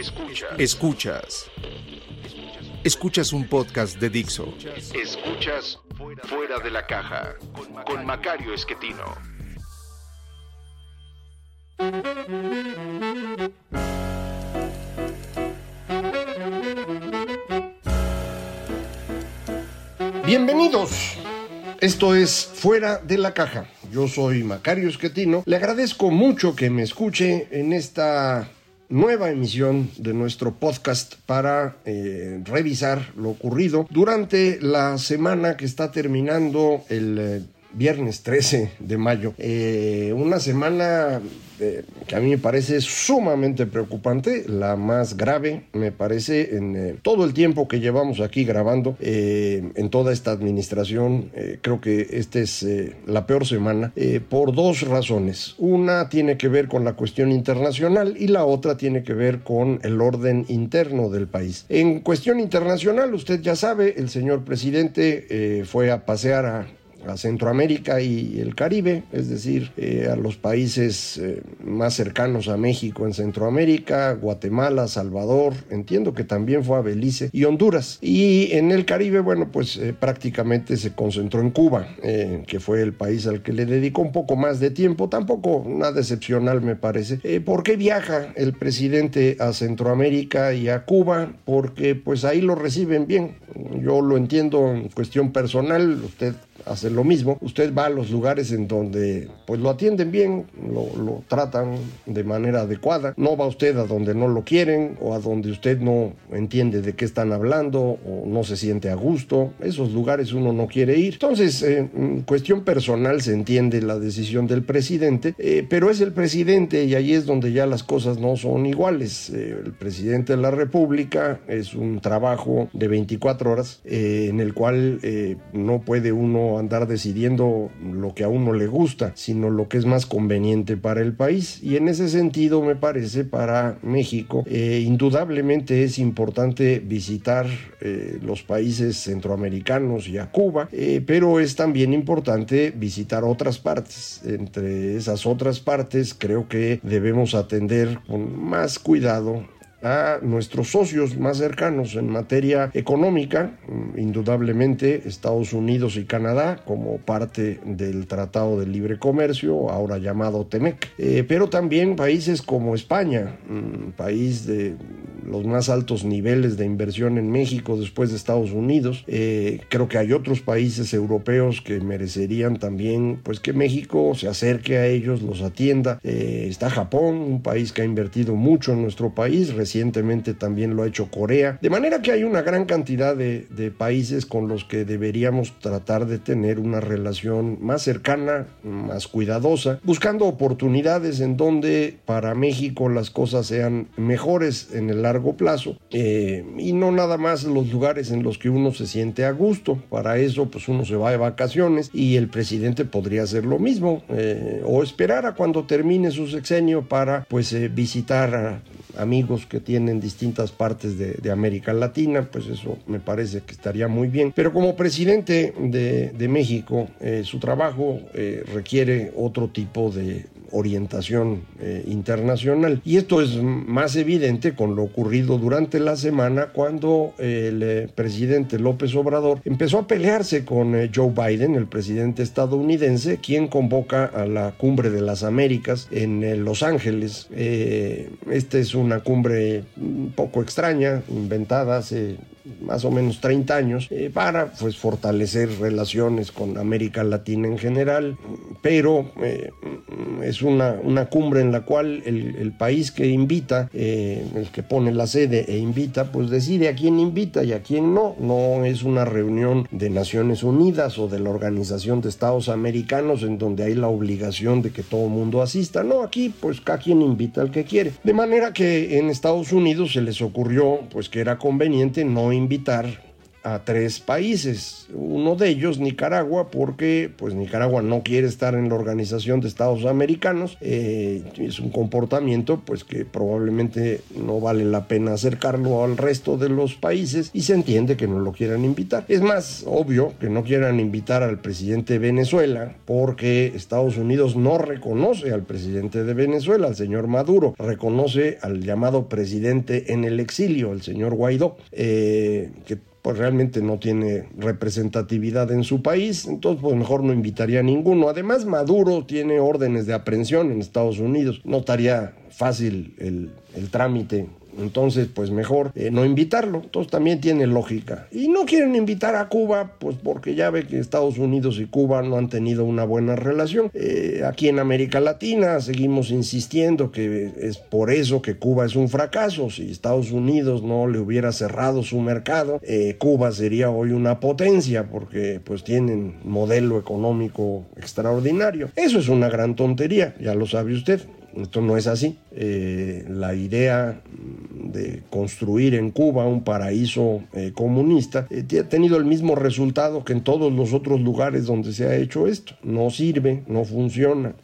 Escuchas. Escuchas. Escuchas un podcast de Dixo. Escuchas Fuera de la Caja con Macario Esquetino. Bienvenidos. Esto es Fuera de la Caja. Yo soy Macario Esquetino. Le agradezco mucho que me escuche en esta nueva emisión de nuestro podcast para eh, revisar lo ocurrido. Durante la semana que está terminando el eh, viernes 13 de mayo. Eh, una semana eh, que a mí me parece sumamente preocupante, la más grave, me parece, en eh, todo el tiempo que llevamos aquí grabando, en toda esta administración, creo que esta es la peor semana, por dos razones. Una tiene que ver con la cuestión internacional y la otra tiene que ver con el orden interno del país. En cuestión internacional, usted ya sabe, el señor presidente fue a pasear a a Centroamérica y el Caribe, es decir, eh, a los países eh, más cercanos a México en Centroamérica, Guatemala, Salvador, entiendo que también fue a Belice y Honduras. Y en el Caribe, bueno, pues eh, prácticamente se concentró en Cuba, que fue el país al que le dedicó un poco más de tiempo, tampoco nada excepcional me parece. ¿Por qué viaja el presidente a Centroamérica y a Cuba? Porque pues ahí lo reciben bien. Yo lo entiendo en cuestión personal, usted hace lo mismo. Usted va a los lugares en donde pues lo atienden bien, lo, tratan de manera adecuada. No va usted a donde no lo quieren o a donde usted no entiende de qué están hablando o no se siente a gusto. Esos lugares uno no quiere ir. Entonces, en cuestión personal se entiende la decisión del presidente, eh, pero es el presidente y ahí es donde ya las cosas no son iguales. Eh, el presidente de la República es un trabajo de 24 horas eh, en el cual no puede uno andar decidiendo lo que a uno le gusta, sino lo que es más conveniente para el país. Y en ese sentido, me parece, para México, eh, indudablemente es importante visitar eh, los países centroamericanos y a Cuba, eh, pero es también importante visitar otras partes. Entre esas otras partes, creo que debemos atender con más cuidado a nuestros socios más cercanos en materia económica, indudablemente Estados Unidos y Canadá como parte del Tratado de Libre Comercio, ahora llamado TEMEC, eh, pero también países como España, país de los más altos niveles de inversión en México después de Estados Unidos. Eh, creo que hay otros países europeos que merecerían también pues que México se acerque a ellos, los atienda. Eh, está Japón, un país que ha invertido mucho en nuestro país, recientemente también lo ha hecho Corea. De manera que hay una gran cantidad de, de países con los que deberíamos tratar de tener una relación más cercana, más cuidadosa, buscando oportunidades en donde para México las cosas sean mejores en el largo plazo eh, y no nada más los lugares en los que uno se siente a gusto. Para eso pues uno se va de vacaciones y el presidente podría hacer lo mismo eh, o esperar a cuando termine su sexenio para pues eh, visitar a amigos que tienen distintas partes de, América Latina, pues eso me parece que estaría muy bien. Pero como presidente de, de México, su trabajo requiere otro tipo de, orientación eh, internacional. Y esto es más evidente con lo ocurrido durante la semana cuando el eh, presidente López Obrador empezó a pelearse con eh, Joe Biden, el presidente estadounidense, quien convoca a la cumbre de las Américas en Los Ángeles. esta es una cumbre un poco extraña, inventada hace más o menos 30 años para pues fortalecer relaciones con América Latina en general pero es una, una cumbre en la cual el, país que invita, eh, el que pone la sede e invita, pues decide a quién invita y a quién no. No es una reunión de Naciones Unidas o de la Organización de Estados Americanos en donde hay la obligación de que todo el mundo asista. No, aquí pues cada quien invita al que quiere. De manera que en Estados Unidos se les ocurrió pues que era conveniente no invitar invitar a tres países. Uno de ellos, Nicaragua, porque pues Nicaragua no quiere estar en la Organización de Estados Americanos. Eh, es un comportamiento pues que probablemente no vale la pena acercarlo al resto de los países y se entiende que no lo quieran invitar. Es más obvio que no quieran invitar al presidente de Venezuela porque Estados Unidos no reconoce al presidente de Venezuela, al señor Maduro, reconoce al llamado presidente en el exilio, el señor Guaidó, eh, que pues realmente no tiene representatividad en su país, entonces pues mejor no invitaría a ninguno. Además, Maduro tiene órdenes de aprehensión en Estados Unidos, no estaría fácil el, el trámite entonces, pues mejor eh, no invitarlo. Entonces también tiene lógica. Y no quieren invitar a Cuba, pues porque ya ve que Estados Unidos y Cuba no han tenido una buena relación. Eh, aquí en América Latina seguimos insistiendo que es por eso que Cuba es un fracaso. Si Estados Unidos no le hubiera cerrado su mercado, eh, Cuba sería hoy una potencia porque pues tienen modelo económico extraordinario. Eso es una gran tontería, ya lo sabe usted. Esto no es así. Eh, la idea de construir en Cuba un paraíso eh, comunista eh, ha tenido el mismo resultado que en todos los otros lugares donde se ha hecho esto. No sirve, no funciona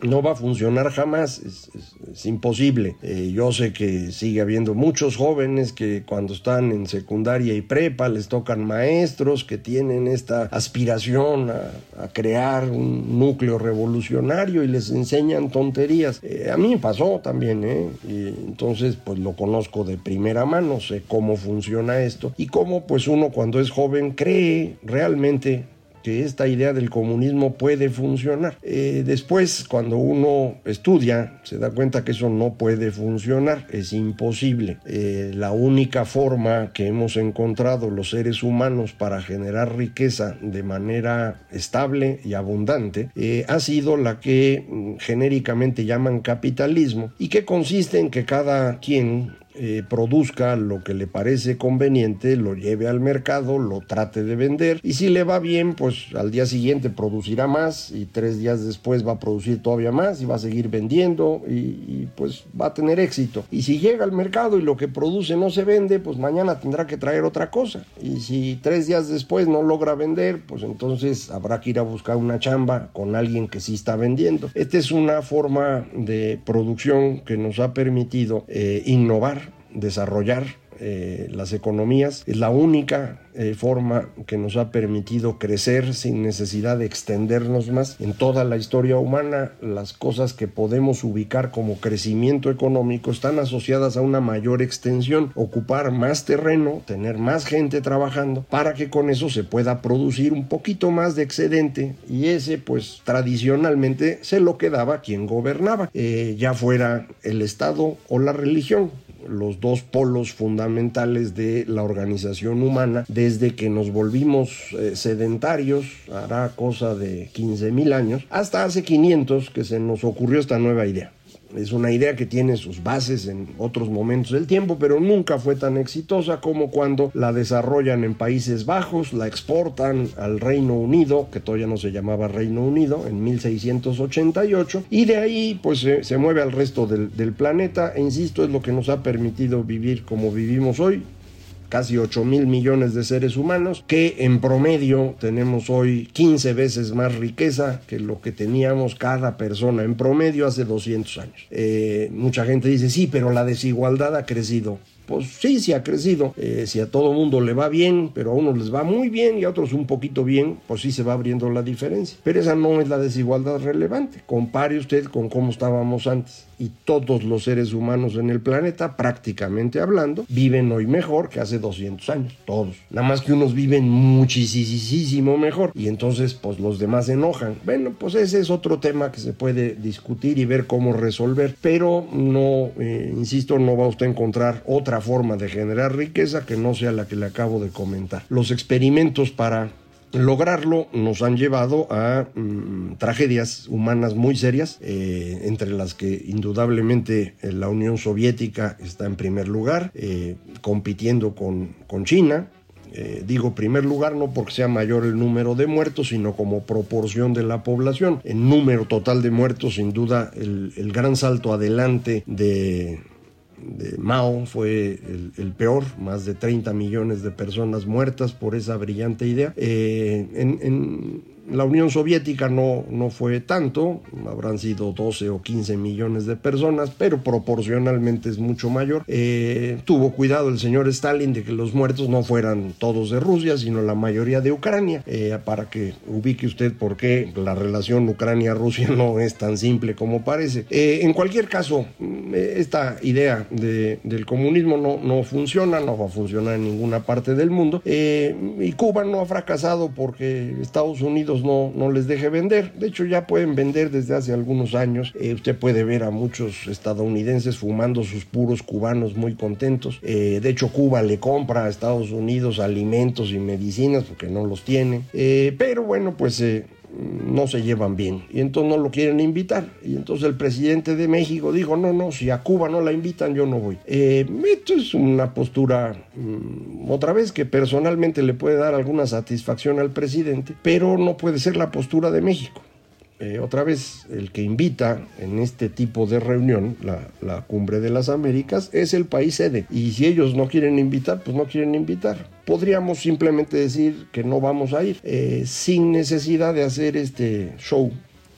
no va a funcionar jamás, es, imposible. Eh, yo sé que sigue habiendo muchos jóvenes que cuando están en secundaria y prepa les tocan maestros que tienen esta aspiración a, crear un núcleo revolucionario y les enseñan tonterías. Eh, a mí pasó también, ¿eh? Y entonces pues lo conozco de primera mano, sé cómo funciona esto y cómo pues uno cuando es joven cree realmente esta idea del comunismo puede funcionar. Eh, después, cuando uno estudia, se da cuenta que eso no puede funcionar, es imposible. Eh, la única forma que hemos encontrado los seres humanos para generar riqueza de manera estable y abundante eh, ha sido la que mm, genéricamente llaman capitalismo y que consiste en que cada quien eh, produzca lo que le parece conveniente, lo lleve al mercado, lo trate de vender y si le va bien, pues al día siguiente producirá más y tres días después va a producir todavía más y va a seguir vendiendo y, pues va a tener éxito. Y si llega al mercado y lo que produce no se vende, pues mañana tendrá que traer otra cosa. Y si tres días después no logra vender, pues entonces habrá que ir a buscar una chamba con alguien que sí está vendiendo. Esta es una forma de producción que nos ha permitido eh, innovar desarrollar eh, las economías. Es la única eh, forma que nos ha permitido crecer sin necesidad de extendernos más. En toda la historia humana, las cosas que podemos ubicar como crecimiento económico están asociadas a una mayor extensión, ocupar más terreno, tener más gente trabajando, para que con eso se pueda producir un poquito más de excedente y ese pues tradicionalmente se lo quedaba quien gobernaba, eh, ya fuera el Estado o la religión los dos polos fundamentales de la organización humana desde que nos volvimos eh, sedentarios, hará cosa de 15 mil años, hasta hace 500 que se nos ocurrió esta nueva idea. Es una idea que tiene sus bases en otros momentos del tiempo, pero nunca fue tan exitosa como cuando la desarrollan en Países Bajos, la exportan al Reino Unido, que todavía no se llamaba Reino Unido, en 1688, y de ahí pues se, mueve al resto del, del planeta, e insisto, es lo que nos ha permitido vivir como vivimos hoy, casi 8 mil millones de seres humanos, que en promedio tenemos hoy 15 veces más riqueza que lo que teníamos cada persona en promedio hace 200 años. Eh, mucha gente dice, sí, pero la desigualdad ha crecido pues sí, sí ha crecido. Eh, si a todo mundo le va bien, pero a unos les va muy bien y a otros un poquito bien, pues sí se va abriendo la diferencia. Pero esa no es la desigualdad relevante. Compare usted con cómo estábamos antes. Y todos los seres humanos en el planeta, prácticamente hablando, viven hoy mejor que hace 200 años. Todos. Nada más que unos viven muchísimo mejor. Y entonces, pues los demás se enojan. Bueno, pues ese es otro tema que se puede discutir y ver cómo resolver. Pero no, eh, insisto, no va usted a encontrar otra forma de generar riqueza que no sea la que le acabo de comentar. Los experimentos para lograrlo nos han llevado a mm, tragedias humanas muy serias, eh, entre las que indudablemente eh, la Unión Soviética está en primer lugar, eh, compitiendo con, con China. digo primer lugar no porque sea mayor el número de muertos, sino como proporción de la población. En número total de muertos, sin duda, el gran salto adelante de de Mao fue el, peor, más de 30 millones de personas muertas por esa brillante idea. Eh, la Unión Soviética no, no fue tanto, habrán sido 12 o 15 millones de personas, pero proporcionalmente es mucho mayor. Eh, tuvo cuidado el señor Stalin de que los muertos no fueran todos de Rusia, sino la mayoría de Ucrania, eh, para que ubique usted por qué la relación Ucrania-Rusia no es tan simple como parece. Eh, en cualquier caso, esta idea del comunismo no, no funciona, no va a funcionar en ninguna parte del mundo, y Cuba no ha fracasado porque Estados Unidos no, no les deje vender. De hecho, ya pueden vender desde hace algunos años. Eh, usted puede ver a muchos estadounidenses fumando sus puros cubanos muy contentos. Eh, de hecho, Cuba le compra a Estados Unidos alimentos y medicinas porque no los tiene. Eh, pero bueno, pues no se llevan bien y entonces no lo quieren invitar. Y entonces el presidente de México dijo, no, no, si a Cuba no la invitan yo no voy. Eh, esto es una postura, mm, otra vez, que personalmente le puede dar alguna satisfacción al presidente, pero no puede ser la postura de México. Eh, otra vez, el que invita en este tipo de reunión, la, Cumbre de las Américas, es el país sede. Y si ellos no quieren invitar, pues no quieren invitar. Podríamos simplemente decir que no vamos a ir, eh, sin necesidad de hacer este show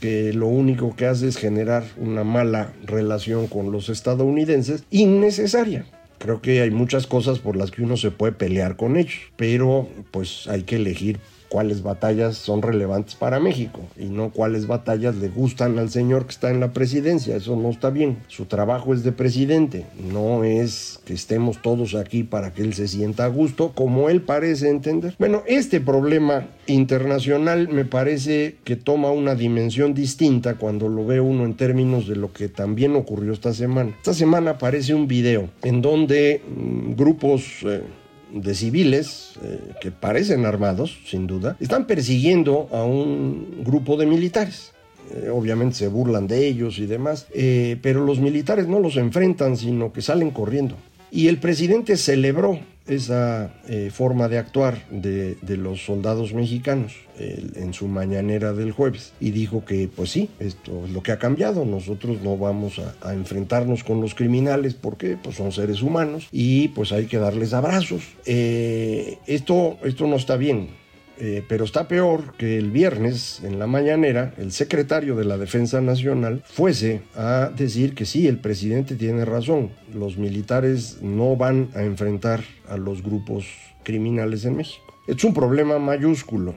que lo único que hace es generar una mala relación con los estadounidenses, innecesaria. Creo que hay muchas cosas por las que uno se puede pelear con ellos, pero pues hay que elegir cuáles batallas son relevantes para México y no cuáles batallas le gustan al señor que está en la presidencia. Eso no está bien. Su trabajo es de presidente, no es que estemos todos aquí para que él se sienta a gusto, como él parece entender. Bueno, este problema internacional me parece que toma una dimensión distinta cuando lo ve uno en términos de lo que también ocurrió esta semana. Esta semana aparece un video en donde mm, grupos... Eh, de civiles eh, que parecen armados, sin duda, están persiguiendo a un grupo de militares. Eh, obviamente se burlan de ellos y demás, eh, pero los militares no los enfrentan, sino que salen corriendo. Y el presidente celebró esa eh, forma de actuar de, los soldados mexicanos en su mañanera del jueves. Y dijo que pues sí, esto es lo que ha cambiado, nosotros no vamos a, enfrentarnos con los criminales porque pues son seres humanos y pues hay que darles abrazos. Eh, esto, esto no está bien, eh, pero está peor que el viernes en la mañanera el secretario de la Defensa Nacional fuese a decir que sí, el presidente tiene razón, los militares no van a enfrentar a los grupos criminales en México. Es un problema mayúsculo.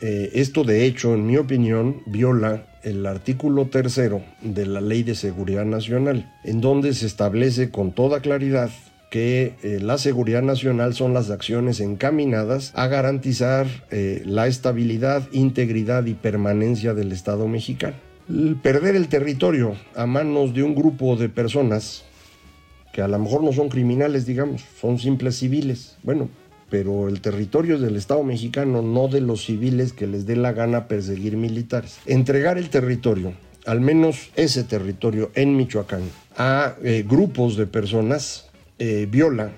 Eh, esto de hecho, en mi opinión, viola el artículo tercero de la Ley de Seguridad Nacional, en donde se establece con toda claridad que eh, la seguridad nacional son las acciones encaminadas a garantizar eh, la estabilidad, integridad y permanencia del Estado mexicano. perder el territorio a manos de un grupo de personas que a lo mejor no son criminales, digamos, son simples civiles. Bueno, pero el territorio del Estado mexicano, no de los civiles que les dé la gana perseguir militares. Entregar el territorio, al menos ese territorio en Michoacán, a eh, grupos de personas eh, viola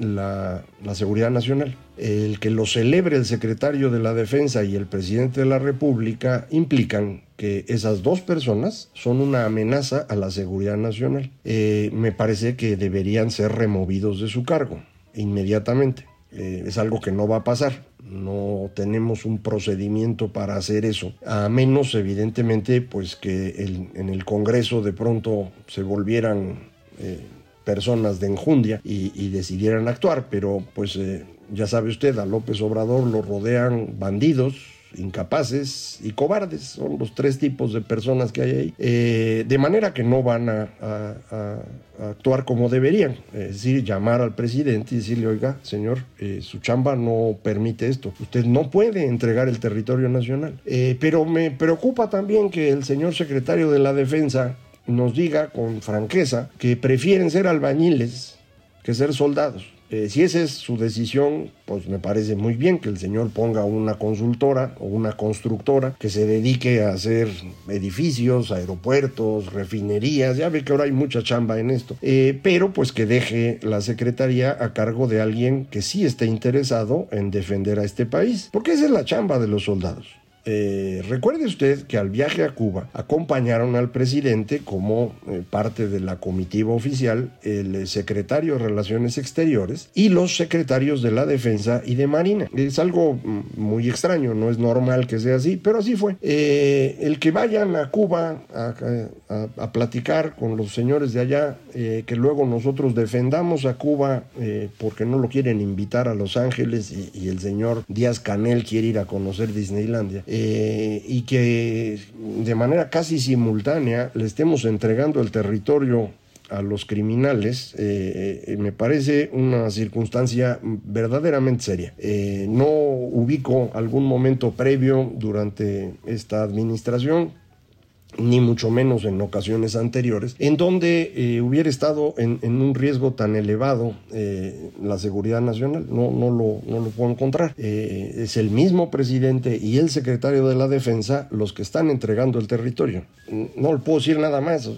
la, seguridad nacional. El que lo celebre el secretario de la Defensa y el presidente de la República implican que esas dos personas son una amenaza a la seguridad nacional. Eh, me parece que deberían ser removidos de su cargo inmediatamente. Eh, es algo que no va a pasar. No tenemos un procedimiento para hacer eso, a menos evidentemente pues que en el Congreso de pronto se volvieran personas de enjundia y, decidieran actuar, pero pues eh, ya sabe usted, a López Obrador lo rodean bandidos, incapaces y cobardes. Son los tres tipos de personas que hay ahí. Eh, de manera que no van a, actuar como deberían. Es decir, llamar al presidente y decirle, oiga, señor, eh, su chamba no permite esto. Usted no puede entregar el territorio nacional. pero me preocupa también que el señor secretario de la Defensa nos diga con franqueza que prefieren ser albañiles que ser soldados. Eh, si esa es su decisión, pues me parece muy bien que el señor ponga una consultora o una constructora que se dedique a hacer edificios, aeropuertos, refinerías, ya ve que ahora hay mucha chamba en esto, eh, pero pues que deje la secretaría a cargo de alguien que sí esté interesado en defender a este país, porque esa es la chamba de los soldados. Eh, recuerde usted que al viaje a Cuba acompañaron al presidente como eh, parte de la comitiva oficial el eh, secretario de Relaciones Exteriores y los secretarios de la Defensa y de Marina. Es algo mm, muy extraño, no es normal que sea así, pero así fue. el que vayan a Cuba a, platicar con los señores de allá, que luego nosotros defendamos a Cuba porque no lo quieren invitar a Los Ángeles y el señor Díaz Canel quiere ir a conocer Disneylandia. Eh, y que de manera casi simultánea le estemos entregando el territorio a los criminales, eh, eh, me parece una circunstancia verdaderamente seria. no ubico algún momento previo durante esta administración ni mucho menos en ocasiones anteriores, en donde eh, hubiera estado en, un riesgo tan elevado eh, la seguridad nacional. No, no, lo, no lo puedo encontrar. Eh, es el mismo presidente y el secretario de la defensa los que están entregando el territorio. No le puedo decir nada más,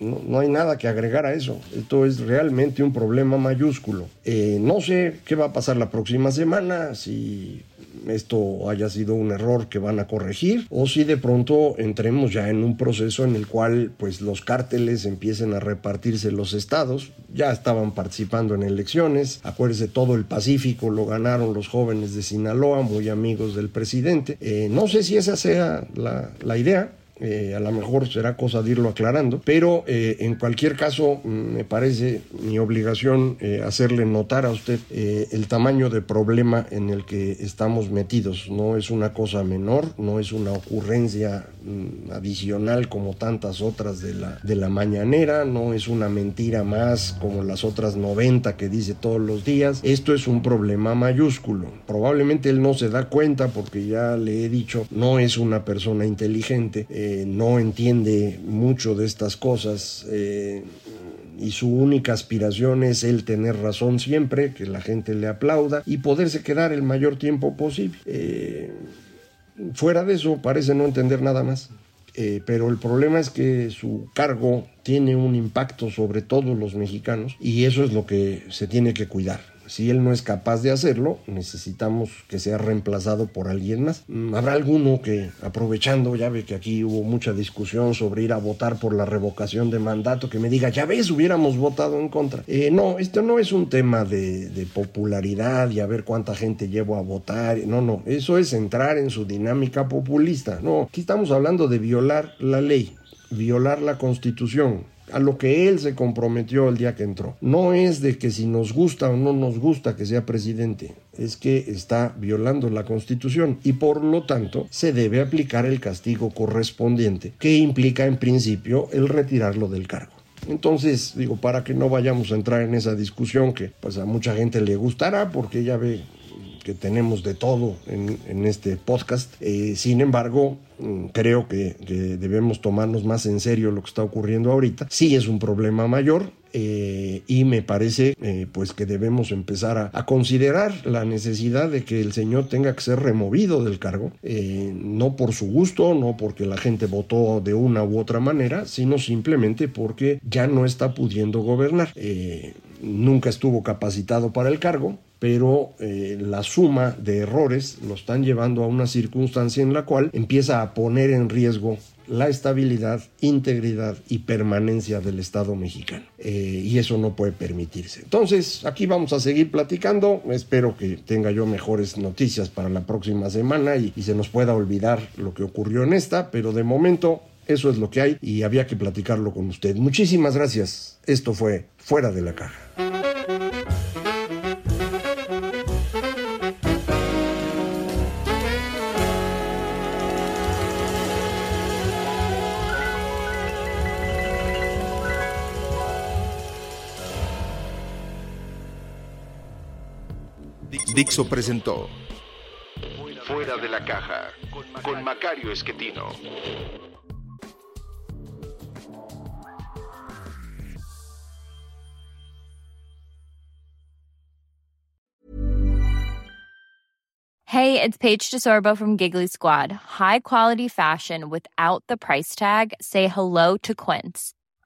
no, no, hay nada que agregar a eso. Esto es realmente un problema mayúsculo. no sé qué va a pasar la próxima semana, si esto haya sido un error que van a corregir o si de pronto entremos ya en un proceso en el cual pues los cárteles empiecen a repartirse los estados. Ya estaban participando en elecciones. Acuérdese todo el Pacífico lo ganaron los jóvenes de Sinaloa muy amigos del presidente. Eh, no sé si esa sea la, la idea eh, a lo mejor será cosa de irlo aclarando, pero eh, en cualquier caso mm, me parece mi obligación eh, hacerle notar a usted el tamaño de problema en el que estamos metidos. No es una cosa menor, no es una ocurrencia mm, adicional como tantas otras de la, de la mañanera, no es una mentira más como las otras 90 que dice todos los días. Esto es un problema mayúsculo. Probablemente él no se da cuenta porque ya le he dicho, no es una persona inteligente no entiende mucho de estas cosas eh, y su única aspiración es el tener razón siempre, que la gente le aplauda y poderse quedar el mayor tiempo posible. Eh, fuera de eso parece no entender nada más. Eh, pero el problema es que su cargo tiene un impacto sobre todos los mexicanos y eso es lo que se tiene que cuidar. Si él no es capaz de hacerlo, necesitamos que sea reemplazado por alguien más. Mm, habrá alguno que, aprovechando, ya ve que aquí hubo mucha discusión sobre ir a votar por la revocación de mandato, que me diga, ya ves, hubiéramos votado en contra. Eh, no, esto no es un tema de, de popularidad y a ver cuánta gente llevo a votar. No, no, eso es entrar en su dinámica populista. No, aquí estamos hablando de violar la ley, violar la constitución a lo que él se comprometió el día que entró. No es de que si nos gusta o no nos gusta que sea presidente, es que está violando la constitución y por lo tanto se debe aplicar el castigo correspondiente, que implica en principio el retirarlo del cargo. Entonces, digo, para que no vayamos a entrar en esa discusión que pues a mucha gente le gustará porque ya ve que tenemos de todo en, este podcast. Eh, sin embargo, mm, creo que, debemos tomarnos más en serio lo que está ocurriendo ahorita. Sí es un problema mayor, eh, y me parece eh, pues que debemos empezar a, considerar la necesidad de que el señor tenga que ser removido del cargo, no por su gusto, no porque la gente votó de una u otra manera, sino simplemente porque ya no está pudiendo gobernar. nunca estuvo capacitado para el cargo, pero eh, la suma de errores lo están llevando a una circunstancia en la cual empieza a poner en riesgo la estabilidad, integridad y permanencia del Estado mexicano. Eh, y eso no puede permitirse. Entonces, aquí vamos a seguir platicando. Espero que tenga yo mejores noticias para la próxima semana y, y se nos pueda olvidar lo que ocurrió en esta, pero de momento eso es lo que hay y había que platicarlo con usted. Muchísimas gracias. Esto fue Fuera de la Caja. Dixo presentó Fuera de la caja con Macario Esquetino. Hey, it's Paige DeSorbo from Giggly Squad. High quality fashion without the price tag. Say hello to Quince.